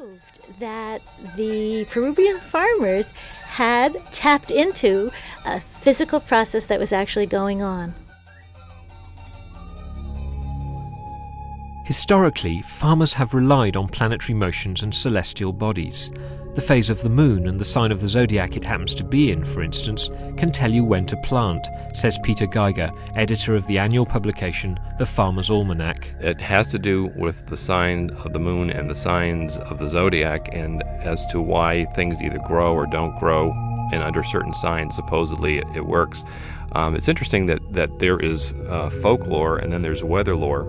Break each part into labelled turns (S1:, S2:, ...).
S1: proved that the Peruvian farmers had tapped into a physical process that was actually going on.
S2: Historically, farmers have relied on planetary motions and celestial bodies. The phase of the moon and the sign of the zodiac it happens to be in, for instance, can tell you when to plant, says Peter Geiger, editor of the annual publication The Farmer's Almanac.
S3: It has to do with the sign of the moon and the signs of the zodiac, and as to why things either grow or don't grow, and under certain signs, supposedly it, works. Um, it's interesting that, that there is uh, folklore and then there's weather lore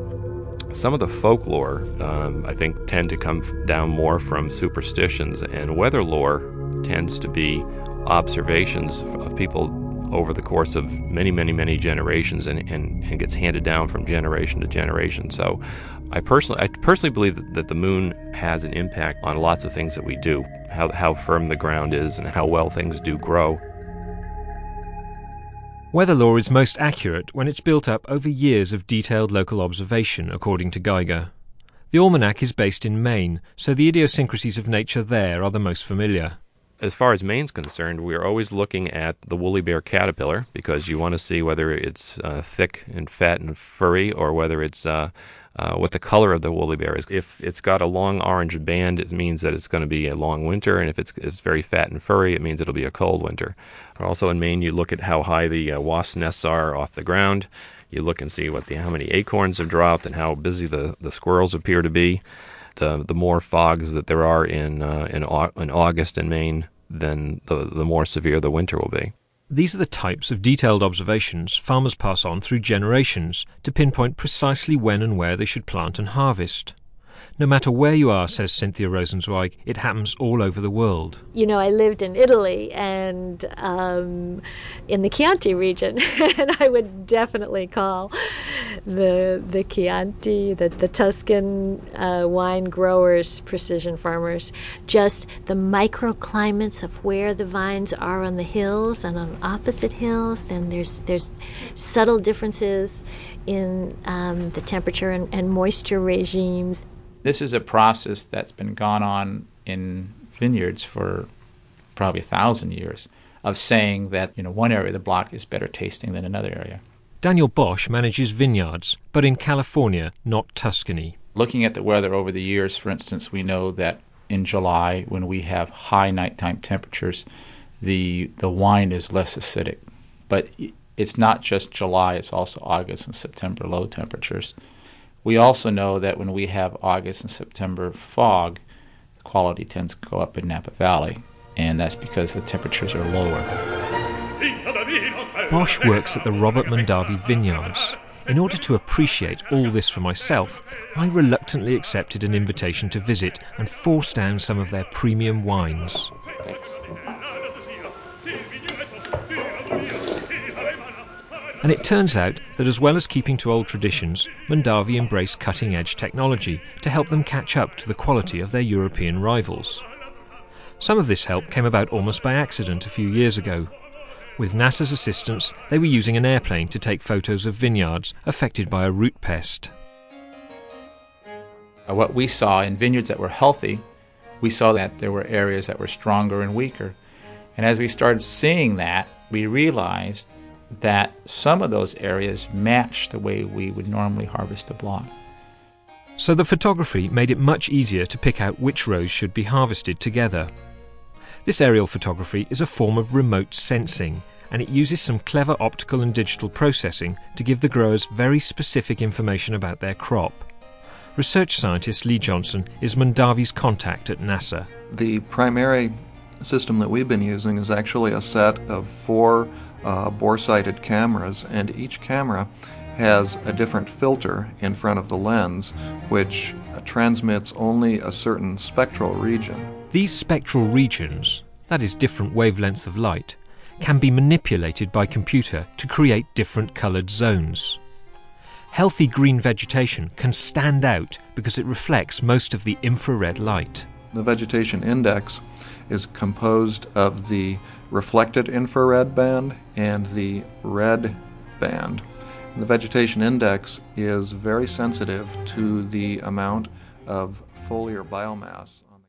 S3: some of the folklore, um, I think, tend to come down more from superstitions, and weather lore tends to be observations of people over the course of many, many, many generations and, and, and gets handed down from generation to generation. So I personally, I personally believe that, that the moon has an impact on lots of things that we do, how, how firm the ground is and how well things do grow.
S2: Weather lore is most accurate when it's built up over years of detailed local observation, according to Geiger. The almanac is based in Maine, so the idiosyncrasies of nature there are the most familiar.
S3: As far as Maine's concerned, we are always looking at the woolly bear caterpillar because you want to see whether it's uh, thick and fat and furry or whether it's uh, uh, what the color of the woolly bear is. If it's got a long orange band, it means that it's going to be a long winter, and if it's, it's very fat and furry, it means it'll be a cold winter. Also in Maine, you look at how high the uh, wasp nests are off the ground. You look and see what the how many acorns have dropped and how busy the, the squirrels appear to be. The the more fogs that there are in uh, in, in August in Maine, then the the more severe the winter will be.
S2: These are the types of detailed observations farmers pass on through generations to pinpoint precisely when and where they should plant and harvest. No matter where you are, says Cynthia Rosenzweig, it happens all over the world.
S1: You know, I lived in Italy and um, in the Chianti region, and I would definitely call the the Chianti, the, the Tuscan uh, wine growers, precision farmers, just the microclimates of where the vines are on the hills and on opposite hills. Then there's there's subtle differences in um, the temperature and, and moisture regimes.
S4: This is a process that's been gone on in vineyards for probably a thousand years of saying that you know one area of the block is better tasting than another area.
S2: Daniel Bosch manages vineyards, but in California, not Tuscany.
S4: Looking at the weather over the years, for instance, we know that in July, when we have high nighttime temperatures, the the wine is less acidic. But it's not just July; it's also August and September low temperatures. We also know that when we have August and September fog, the quality tends to go up in Napa Valley, and that's because the temperatures are lower.
S2: Bosch works at the Robert Mondavi Vineyards. In order to appreciate all this for myself, I reluctantly accepted an invitation to visit and force down some of their premium wines. And it turns out that as well as keeping to old traditions, Mondavi embrace cutting edge technology to help them catch up to the quality of their European rivals. Some of this help came about almost by accident a few years ago. With NASA's assistance, they were using an airplane to take photos of vineyards affected by a root pest.
S4: Uh, what we saw in vineyards that were healthy, we saw that there were areas that were stronger and weaker. And as we started seeing that, we realized that some of those areas match the way we would normally harvest a block.
S2: So the photography made it much easier to pick out which rows should be harvested together. This aerial photography is a form of remote sensing, and it uses some clever optical and digital processing to give the growers very specific information about their crop. Research scientist Lee Johnson is Mondavi's contact at NASA.
S5: The primary system that we've been using is actually a set of four uh, bore sighted cameras, and each camera has a different filter in front of the lens which transmits only a certain spectral region.
S2: These spectral regions, that is, different wavelengths of light, can be manipulated by computer to create different coloured zones. Healthy green vegetation can stand out because it reflects most of the infrared light.
S5: The vegetation index is composed of the reflected infrared band and the red band. The vegetation index is very sensitive to the amount of foliar biomass